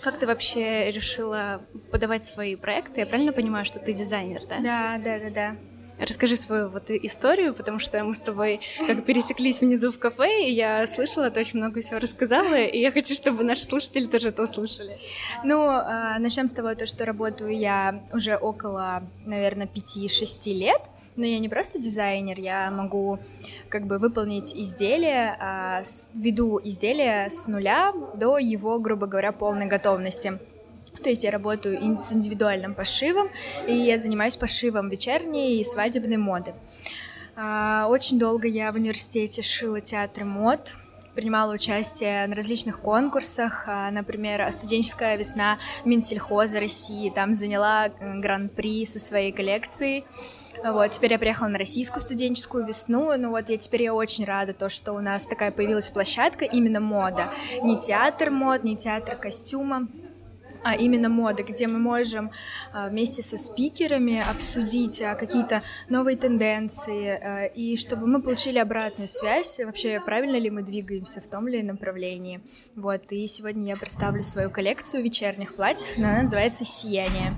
как ты вообще решила подавать свои проекты? Я правильно понимаю, что ты дизайнер, да? Да, да, да, да. Расскажи свою вот историю, потому что мы с тобой как пересеклись внизу в кафе, и я слышала, ты очень много всего рассказала, и я хочу, чтобы наши слушатели тоже это услышали. Ну, а, начнем с того, то, что работаю я уже около, наверное, 5-6 лет, но я не просто дизайнер, я могу как бы выполнить изделие, а, веду изделие с нуля до его, грубо говоря, полной готовности. То есть я работаю с индивидуальным пошивом, и я занимаюсь пошивом вечерней и свадебной моды. А, очень долго я в университете шила театры мод, принимала участие на различных конкурсах, а, например, студенческая весна Минсельхоза России, там заняла гран-при со своей коллекцией. Вот, теперь я приехала на российскую студенческую весну, ну вот я теперь я очень рада, то, что у нас такая появилась площадка, именно мода, не театр мод, не театр костюма, а именно моды, где мы можем а, вместе со спикерами обсудить а, какие-то новые тенденции, а, и чтобы мы получили обратную связь, вообще правильно ли мы двигаемся в том или ином направлении. Вот, и сегодня я представлю свою коллекцию вечерних платьев, она называется «Сияние».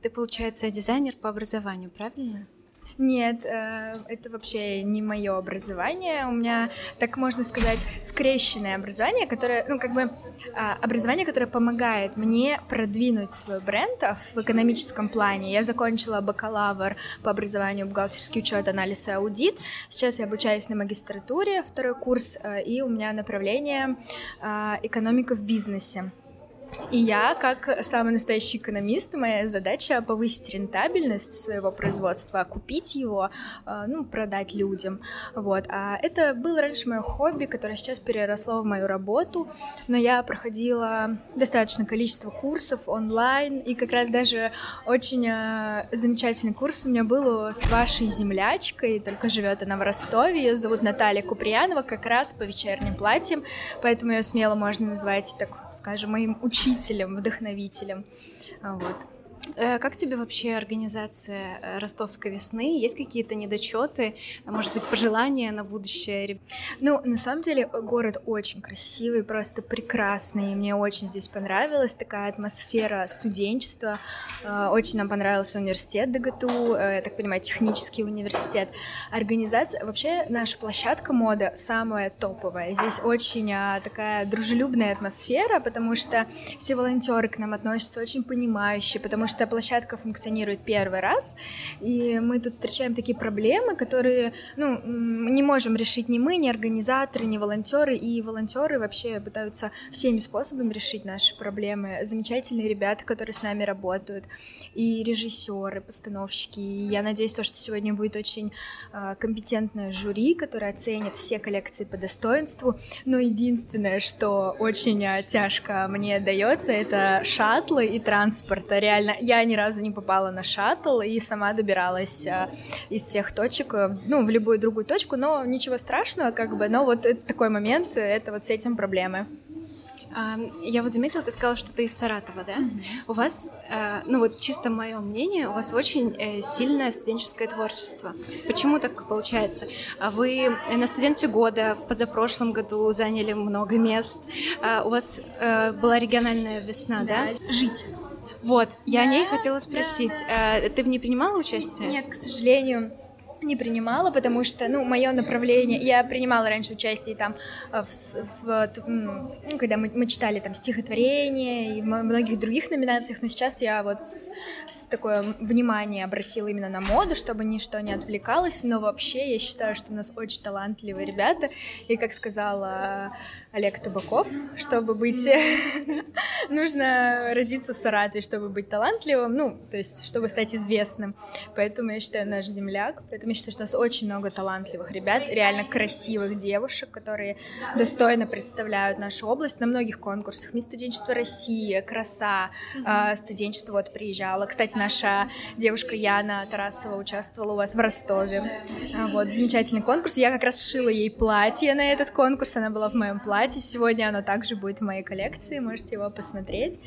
Ты, получается, дизайнер по образованию, правильно? Нет, э, это вообще не мое образование. У меня, так можно сказать, скрещенное образование, которое, ну, как бы, а, образование, которое помогает мне продвинуть свой бренд в экономическом плане. Я закончила бакалавр по образованию бухгалтерский учет, анализ и аудит. Сейчас я обучаюсь на магистратуре, второй курс, э, и у меня направление а, экономика в бизнесе. И я, как самый настоящий экономист, моя задача повысить рентабельность своего производства, купить его, э, ну, продать людям. Вот. А это было раньше мое хобби, которое сейчас переросло в мою работу, но я проходила достаточное количество курсов онлайн, и как раз даже очень э, замечательный курс у меня был с вашей землячкой, только живет она в Ростове, ее зовут Наталья Куприянова, как раз по вечерним платьям, поэтому ее смело можно назвать, так скажем, моим учителем учителем, вдохновителем. Вот. Э, как тебе вообще организация э, Ростовской весны? Есть какие-то недочеты, может быть, пожелания на будущее? Ну, на самом деле, город очень красивый, просто прекрасный. Мне очень здесь понравилась такая атмосфера студенчества. Э, очень нам понравился университет ДГТУ, я так понимаю, технический университет. Организация, вообще наша площадка мода самая топовая. Здесь очень такая дружелюбная атмосфера, потому что все волонтеры к нам относятся очень понимающе, потому что эта площадка функционирует первый раз, и мы тут встречаем такие проблемы, которые, ну, не можем решить ни мы, ни организаторы, ни волонтеры, и волонтеры вообще пытаются всеми способами решить наши проблемы. Замечательные ребята, которые с нами работают, и режиссеры, постановщики. И я надеюсь, то, что сегодня будет очень э, компетентное жюри, которое оценит все коллекции по достоинству. Но единственное, что очень э, тяжко мне дается, это шаттлы и транспорт. Реально, я ни разу не попала на шаттл и сама добиралась а, из всех точек, э, ну, в любую другую точку, но ничего страшного, как бы, но вот это такой момент, это вот с этим проблемы. Я вот заметила, ты сказала, что ты из Саратова, да? Mm-hmm. У вас, э, ну вот чисто мое мнение, у вас очень э, сильное студенческое творчество. Почему так получается? А вы на студенте года в позапрошлом году заняли много мест. А у вас была региональная весна, да? да? Жить. Вот, я да, о ней хотела спросить. Да. Ты в ней принимала участие? Нет, к сожалению не принимала, потому что, ну, мое направление, я принимала раньше участие там э, в, в ну, когда мы, мы читали там стихотворения и в многих других номинациях, но сейчас я вот с, с такое внимание обратила именно на моду, чтобы ничто не отвлекалось, но вообще я считаю, что у нас очень талантливые ребята, и как сказала Олег Табаков, чтобы быть... Нужно родиться в Саратове, чтобы быть талантливым, ну, то есть, чтобы стать известным. Поэтому я считаю, наш земляк, поэтому я считаю, что у нас очень много талантливых ребят, реально красивых девушек, которые достойно представляют нашу область на многих конкурсах. Мисс студенчество России, Краса, э, студенчество вот приезжала. Кстати, наша девушка Яна Тарасова участвовала у вас в Ростове. А, вот, замечательный конкурс. Я как раз шила ей платье на этот конкурс, она была в моем платье платье сегодня, оно также будет в моей коллекции, можете его посмотреть.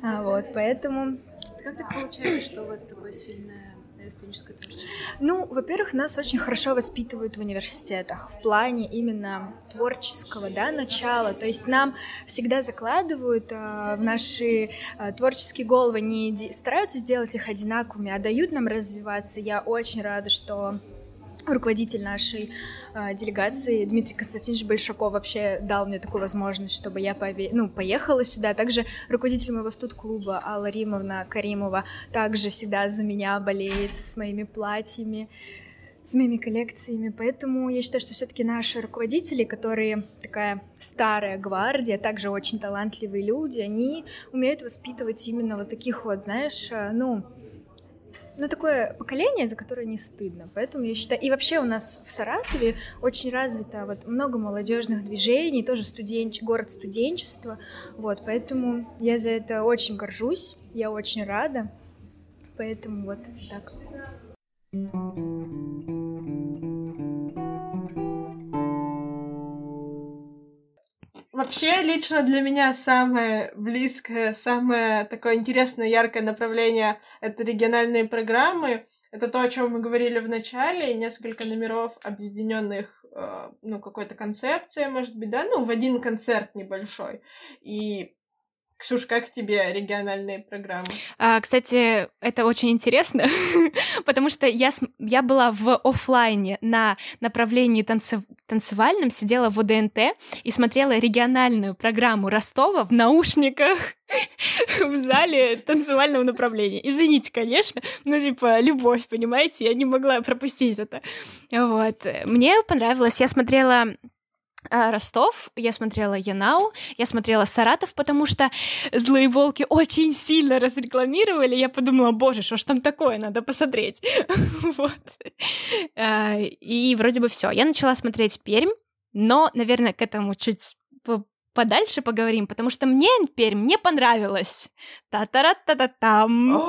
А, вот, поэтому... Как так получается, что у вас такое сильное студенческое творчество? Ну, во-первых, нас очень хорошо воспитывают в университетах в плане именно творческого, да, начала. То есть нам всегда закладывают э, в наши э, творческие головы, не стараются сделать их одинаковыми, а дают нам развиваться. Я очень рада, что руководитель нашей э, делегации Дмитрий Константинович Большаков вообще дал мне такую возможность, чтобы я пове... ну, поехала сюда. Также руководитель моего студ-клуба Алла Римовна Каримова также всегда за меня болеет с моими платьями, с моими коллекциями. Поэтому я считаю, что все-таки наши руководители, которые такая старая гвардия, также очень талантливые люди, они умеют воспитывать именно вот таких вот, знаешь, э, ну, ну, такое поколение, за которое не стыдно. Поэтому я считаю... И вообще у нас в Саратове очень развито вот много молодежных движений, тоже студенч... город студенчества. Вот, поэтому я за это очень горжусь, я очень рада. Поэтому вот так. Вообще, лично для меня самое близкое, самое такое интересное, яркое направление — это региональные программы. Это то, о чем мы говорили в начале, несколько номеров, объединенных, э, ну, какой-то концепцией, может быть, да, ну, в один концерт небольшой. И Ксюш, как тебе региональные программы? А, кстати, это очень интересно, потому что я, я была в офлайне на направлении танцев, танцевальном, сидела в ОДНТ и смотрела региональную программу Ростова в наушниках в зале танцевального направления. Извините, конечно, но типа любовь, понимаете, я не могла пропустить это. Вот. Мне понравилось. Я смотрела Ростов, я смотрела Янау, я смотрела Саратов, потому что «Злые волки» очень сильно разрекламировали, я подумала, боже, что ж там такое, надо посмотреть. вот. А, и вроде бы все. Я начала смотреть Пермь, но, наверное, к этому чуть подальше поговорим, потому что мне Пермь не понравилась. Та-та-ра-та-та-там.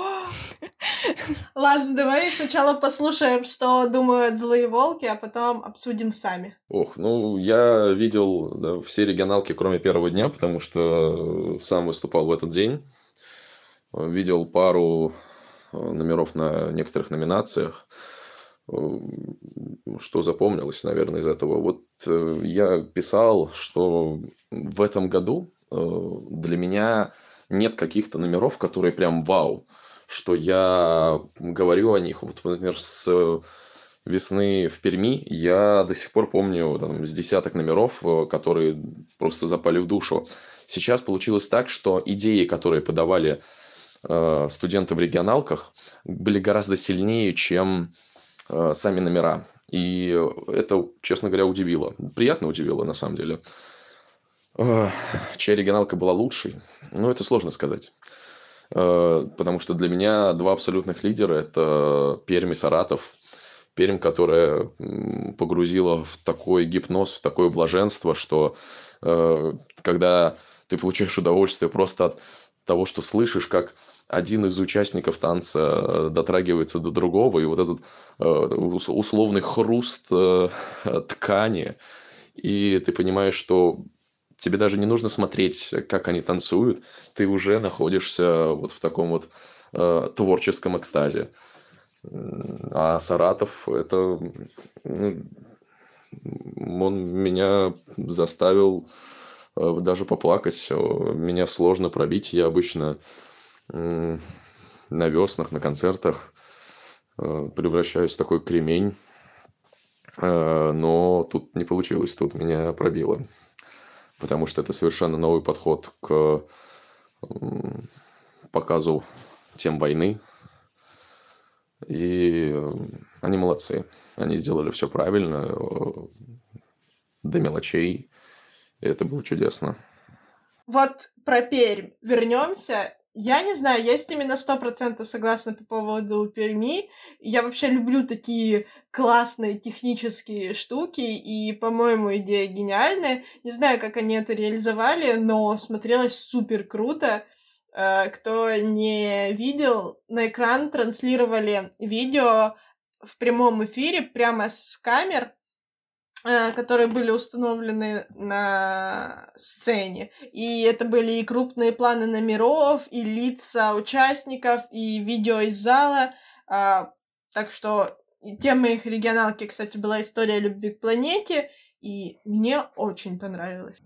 Ладно, давай сначала послушаем, что думают злые волки, а потом обсудим сами. Ох, ну, я видел да, все регионалки, кроме первого дня, потому что сам выступал в этот день. Видел пару э, номеров на некоторых номинациях. Э, что запомнилось, наверное, из этого? Вот э, я писал, что в этом году для меня нет каких-то номеров, которые прям вау что я говорю о них. Вот, например, с весны в Перми я до сих пор помню там, с десяток номеров, э, которые просто запали в душу. Сейчас получилось так, что идеи, которые подавали э, студенты в регионалках, были гораздо сильнее, чем э, сами номера. И это, честно говоря, удивило. Приятно удивило, на самом деле. Чья регионалка была лучшей? Ну, это сложно сказать. Э, потому что для меня два абсолютных лидера – это Пермь и Саратов. Пермь, которая погрузила в такой гипноз, в такое блаженство, что э, когда ты получаешь удовольствие просто от того, что слышишь, как один из участников танца дотрагивается до другого, и вот этот э, условный хруст ткани, и ты понимаешь, что тебе даже не нужно смотреть, как они танцуют, ты уже находишься вот в таком вот э, творческом экстазе. А Саратов это ну, он меня заставил э, даже поплакать. Меня сложно пробить. Я обычно э, на веснах, на концертах э, превращаюсь в такой кремень. Э, но тут не получилось, тут меня пробило потому что это совершенно новый подход к показу тем войны. И они молодцы. Они сделали все правильно, э, до мелочей. И это было чудесно. Вот про Пермь вернемся. Я не знаю, я с ними на сто процентов согласна по поводу Перми. Я вообще люблю такие классные технические штуки, и, по-моему, идея гениальная. Не знаю, как они это реализовали, но смотрелось супер круто. Э, кто не видел, на экран транслировали видео в прямом эфире прямо с камер, которые были установлены на сцене. И это были и крупные планы номеров, и лица участников, и видео из зала. А, так что тема их регионалки, кстати, была история любви к планете, и мне очень понравилось.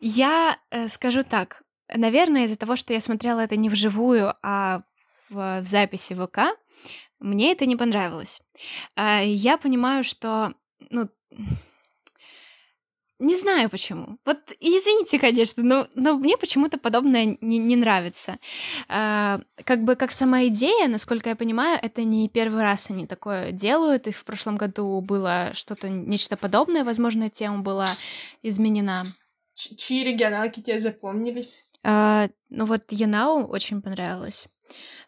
Я э, скажу так. Наверное, из-за того, что я смотрела это не вживую, а в, в записи ВК, мне это не понравилось. Э, я понимаю, что ну, не знаю почему. Вот извините, конечно, но, но мне почему-то подобное не, не нравится. А, как бы как сама идея, насколько я понимаю, это не первый раз они такое делают. И в прошлом году было что-то, нечто подобное. Возможно, тема была изменена. Ч- чьи регионалки тебе запомнились? А, ну вот Янау очень понравилось.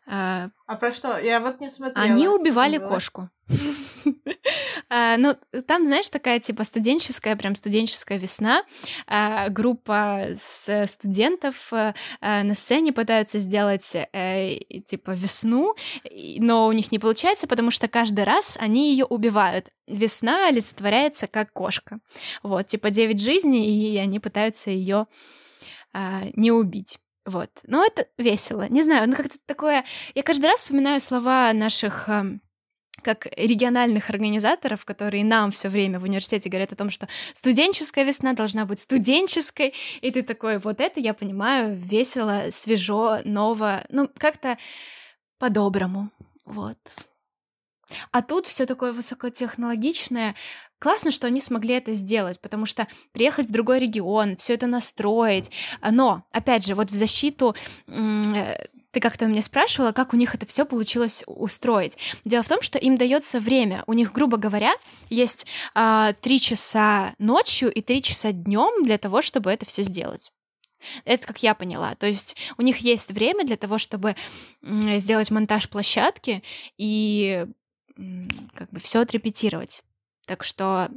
А, а про что? Я вот не смотрела. Они убивали кошку. А, ну, там, знаешь, такая типа студенческая, прям студенческая весна. А, группа студентов э, на сцене пытаются сделать э, типа весну, но у них не получается, потому что каждый раз они ее убивают. Весна олицетворяется как кошка. Вот, типа 9 жизней, и они пытаются ее не убить. Вот. Но это весело. Не знаю, ну как-то такое... Я каждый раз вспоминаю слова наших эм, как региональных организаторов, которые нам все время в университете говорят о том, что студенческая весна должна быть студенческой, и ты такой, вот это я понимаю, весело, свежо, ново, ну, как-то по-доброму, вот. А тут все такое высокотехнологичное. Классно, что они смогли это сделать, потому что приехать в другой регион, все это настроить. Но, опять же, вот в защиту э, ты как-то меня спрашивала, как у них это все получилось устроить. Дело в том, что им дается время. У них, грубо говоря, есть а, три часа ночью и три часа днем для того, чтобы это все сделать. Это как я поняла. То есть у них есть время для того, чтобы сделать монтаж площадки и как бы все отрепетировать. Так что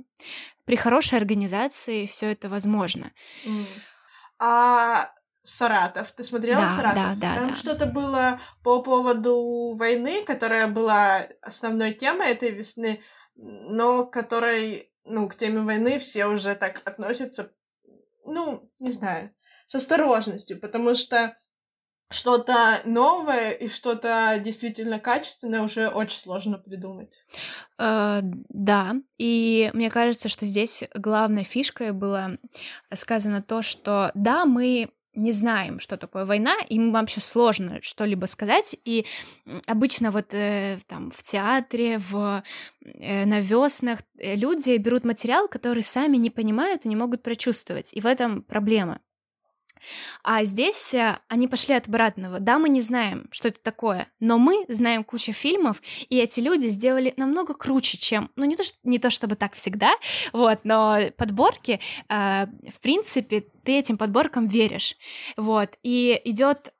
при хорошей организации все это возможно. Mm. А Саратов. Ты смотрела да, Саратов? Да, да, Там да. что-то было по поводу войны, которая была основной темой этой весны, но которой, ну, к теме войны все уже так относятся, ну, не знаю, с осторожностью, потому что что-то новое и что-то действительно качественное уже очень сложно придумать. Э, да, и мне кажется, что здесь главной фишкой было сказано то, что да, мы не знаем, что такое война, им вообще сложно что-либо сказать, и обычно вот э, там в театре, в, э, на веснах э, люди берут материал, который сами не понимают и не могут прочувствовать, и в этом проблема. А здесь э, они пошли от обратного. Да, мы не знаем, что это такое, но мы знаем кучу фильмов, и эти люди сделали намного круче, чем, ну не то, не то чтобы так всегда, вот, но подборки, э, в принципе, ты этим подборкам веришь, вот, и идет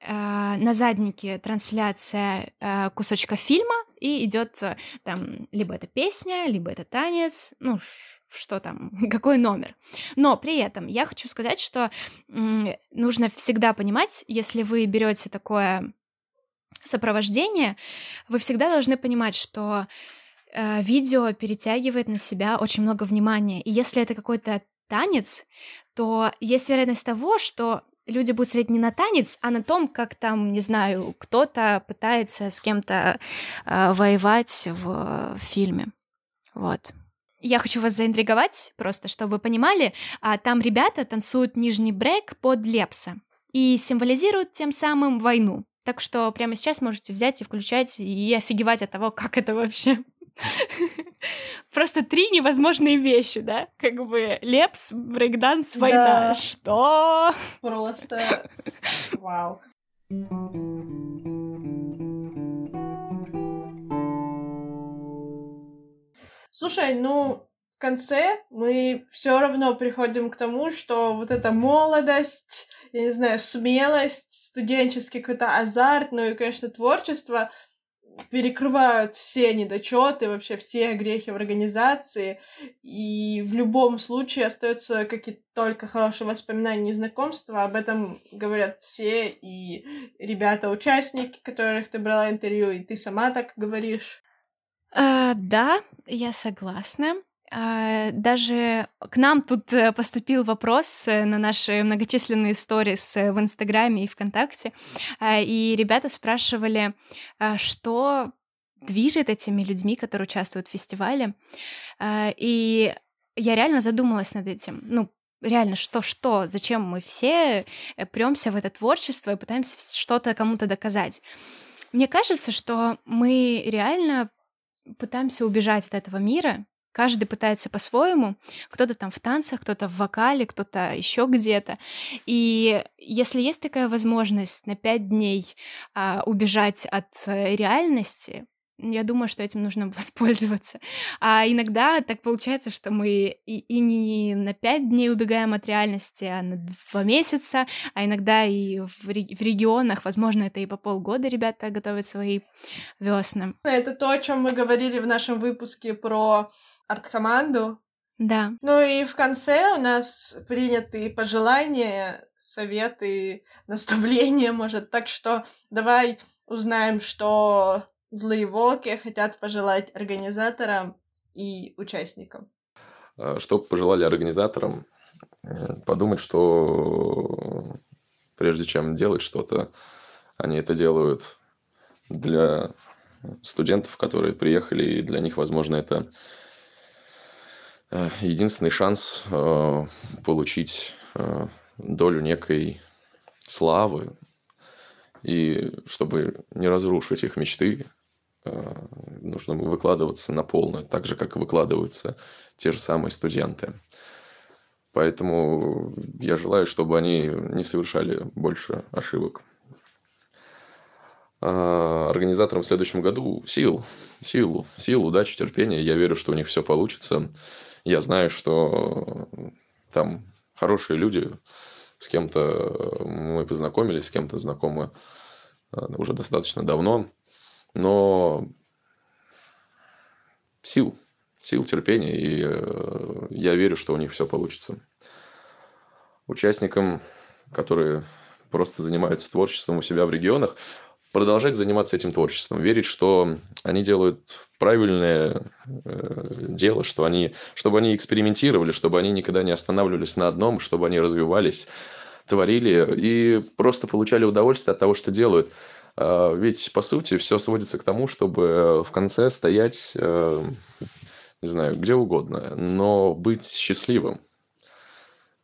э, на заднике трансляция э, кусочка фильма, и идет там либо это песня, либо это танец, ну что там, какой номер. Но при этом я хочу сказать, что нужно всегда понимать, если вы берете такое сопровождение, вы всегда должны понимать, что э, видео перетягивает на себя очень много внимания. И если это какой-то танец, то есть вероятность того, что люди будут смотреть не на танец, а на том, как там, не знаю, кто-то пытается с кем-то э, воевать в фильме. Вот. Я хочу вас заинтриговать, просто чтобы вы понимали. А, там ребята танцуют нижний брейк под лепса и символизируют тем самым войну. Так что прямо сейчас можете взять и включать и офигевать от того, как это вообще. Просто три невозможные вещи, да? Как бы лепс, брейкданс, война. Что? Просто вау. Слушай, ну, в конце мы все равно приходим к тому, что вот эта молодость, я не знаю, смелость, студенческий какой-то азарт, ну и, конечно, творчество перекрывают все недочеты, вообще все грехи в организации, и в любом случае остаются какие-то только хорошие воспоминания и знакомства, об этом говорят все, и ребята-участники, которых ты брала интервью, и ты сама так говоришь. А, да, я согласна. А, даже к нам тут э, поступил вопрос э, на наши многочисленные сторис э, в Инстаграме и ВКонтакте, и ребята спрашивали, что движет этими людьми, которые участвуют в фестивале. И я реально задумалась над этим. Ну, реально, что-что, зачем мы все премся в это творчество и пытаемся что-то кому-то доказать. Мне кажется, что мы реально пытаемся убежать от этого мира. Каждый пытается по-своему. Кто-то там в танцах, кто-то в вокале, кто-то еще где-то. И если есть такая возможность на пять дней а, убежать от э, реальности, я думаю, что этим нужно воспользоваться. А иногда так получается, что мы и, и не на пять дней убегаем от реальности, а на два месяца, а иногда и в, в регионах, возможно, это и по полгода ребята готовят свои весны. Это то, о чем мы говорили в нашем выпуске про арт-команду. Да. Ну и в конце у нас приняты пожелания, советы, наставления, может. Так что давай узнаем, что злые волки хотят пожелать организаторам и участникам. Что бы пожелали организаторам? Э, Подумать, что прежде чем делать что-то, они это делают для студентов, которые приехали, и для них, возможно, это единственный шанс получить долю некой славы, и чтобы не разрушить их мечты, нужно выкладываться на полную, так же, как и выкладываются те же самые студенты. Поэтому я желаю, чтобы они не совершали больше ошибок. А, организаторам в следующем году сил, сил, сил, удачи, терпения. Я верю, что у них все получится. Я знаю, что там хорошие люди, с кем-то мы познакомились, с кем-то знакомы а, уже достаточно давно. Но сил, сил, терпения, и э, я верю, что у них все получится. Участникам, которые просто занимаются творчеством у себя в регионах, продолжать заниматься этим творчеством, верить, что они делают правильное э, дело, что они, чтобы они экспериментировали, чтобы они никогда не останавливались на одном, чтобы они развивались, творили и просто получали удовольствие от того, что делают. А, ведь, по сути, все сводится к тому, чтобы в конце стоять э, не знаю, где угодно, но быть счастливым.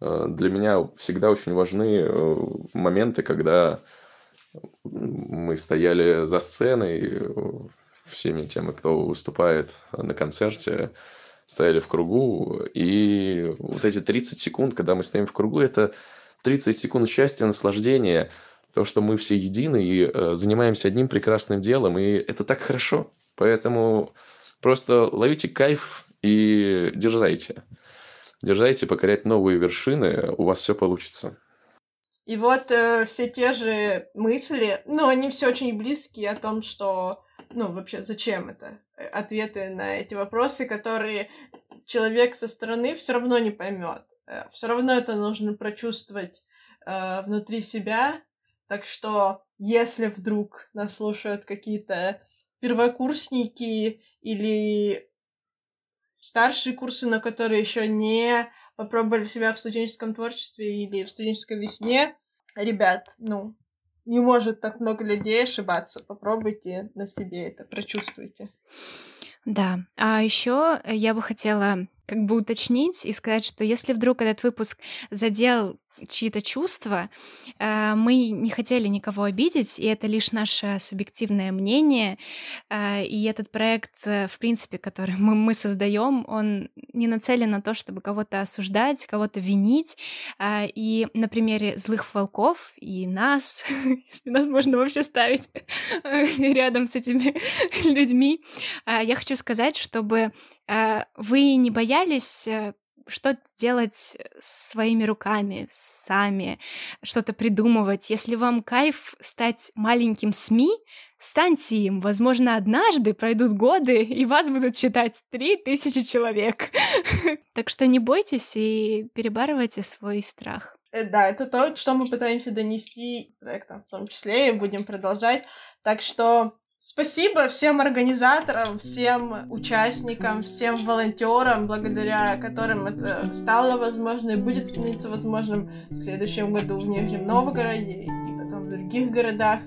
Э, для меня всегда очень важны э, моменты, когда мы стояли за сценой, э, всеми теми, кто выступает на концерте, стояли в кругу, и вот эти 30 секунд, когда мы стоим в кругу, это 30 секунд счастья, наслаждения, то, что мы все едины и занимаемся одним прекрасным делом, и это так хорошо. Поэтому Просто ловите кайф и дерзайте. Дерзайте покорять новые вершины, у вас все получится. И вот э, все те же мысли, ну, они все очень близкие о том, что, ну, вообще, зачем это? Э, ответы на эти вопросы, которые человек со стороны все равно не поймет. Э, все равно это нужно прочувствовать э, внутри себя. Так что, если вдруг нас слушают какие-то первокурсники или старшие курсы, на которые еще не попробовали себя в студенческом творчестве или в студенческой весне. Ребят, ну, не может так много людей ошибаться. Попробуйте на себе это, прочувствуйте. Да, а еще я бы хотела как бы уточнить и сказать, что если вдруг этот выпуск задел чьи-то чувства. Э, мы не хотели никого обидеть, и это лишь наше субъективное мнение. Э, и этот проект, э, в принципе, который мы, мы создаем, он не нацелен на то, чтобы кого-то осуждать, кого-то винить. И на примере злых волков и нас, если нас можно вообще ставить рядом с этими людьми, я хочу сказать, чтобы вы не боялись что делать своими руками, сами, что-то придумывать. Если вам кайф стать маленьким СМИ, станьте им. Возможно, однажды пройдут годы, и вас будут читать три тысячи человек. Так что не бойтесь и перебарывайте свой страх. Э, да, это то, что мы пытаемся донести проектом в том числе, и будем продолжать. Так что Спасибо всем организаторам, всем участникам, всем волонтерам, благодаря которым это стало возможно и будет становиться возможным в следующем году в Нижнем Новгороде и потом в других городах.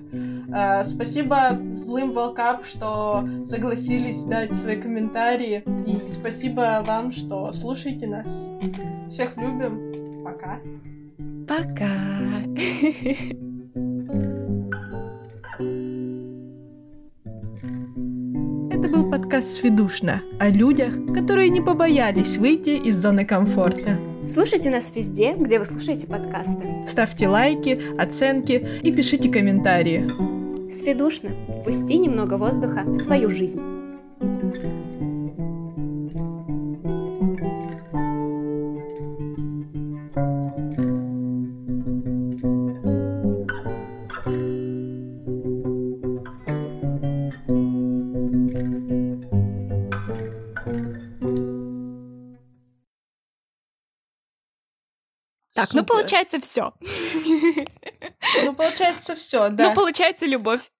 А, спасибо злым волкам, что согласились дать свои комментарии. И спасибо вам, что слушаете нас. Всех любим. Пока. Пока. был подкаст «Сведушно» о людях, которые не побоялись выйти из зоны комфорта. Слушайте нас везде, где вы слушаете подкасты. Ставьте лайки, оценки и пишите комментарии. «Сведушно» – впусти немного воздуха в свою жизнь. Так, ну, Супер. ну получается все. Ну получается все, да. Ну получается любовь.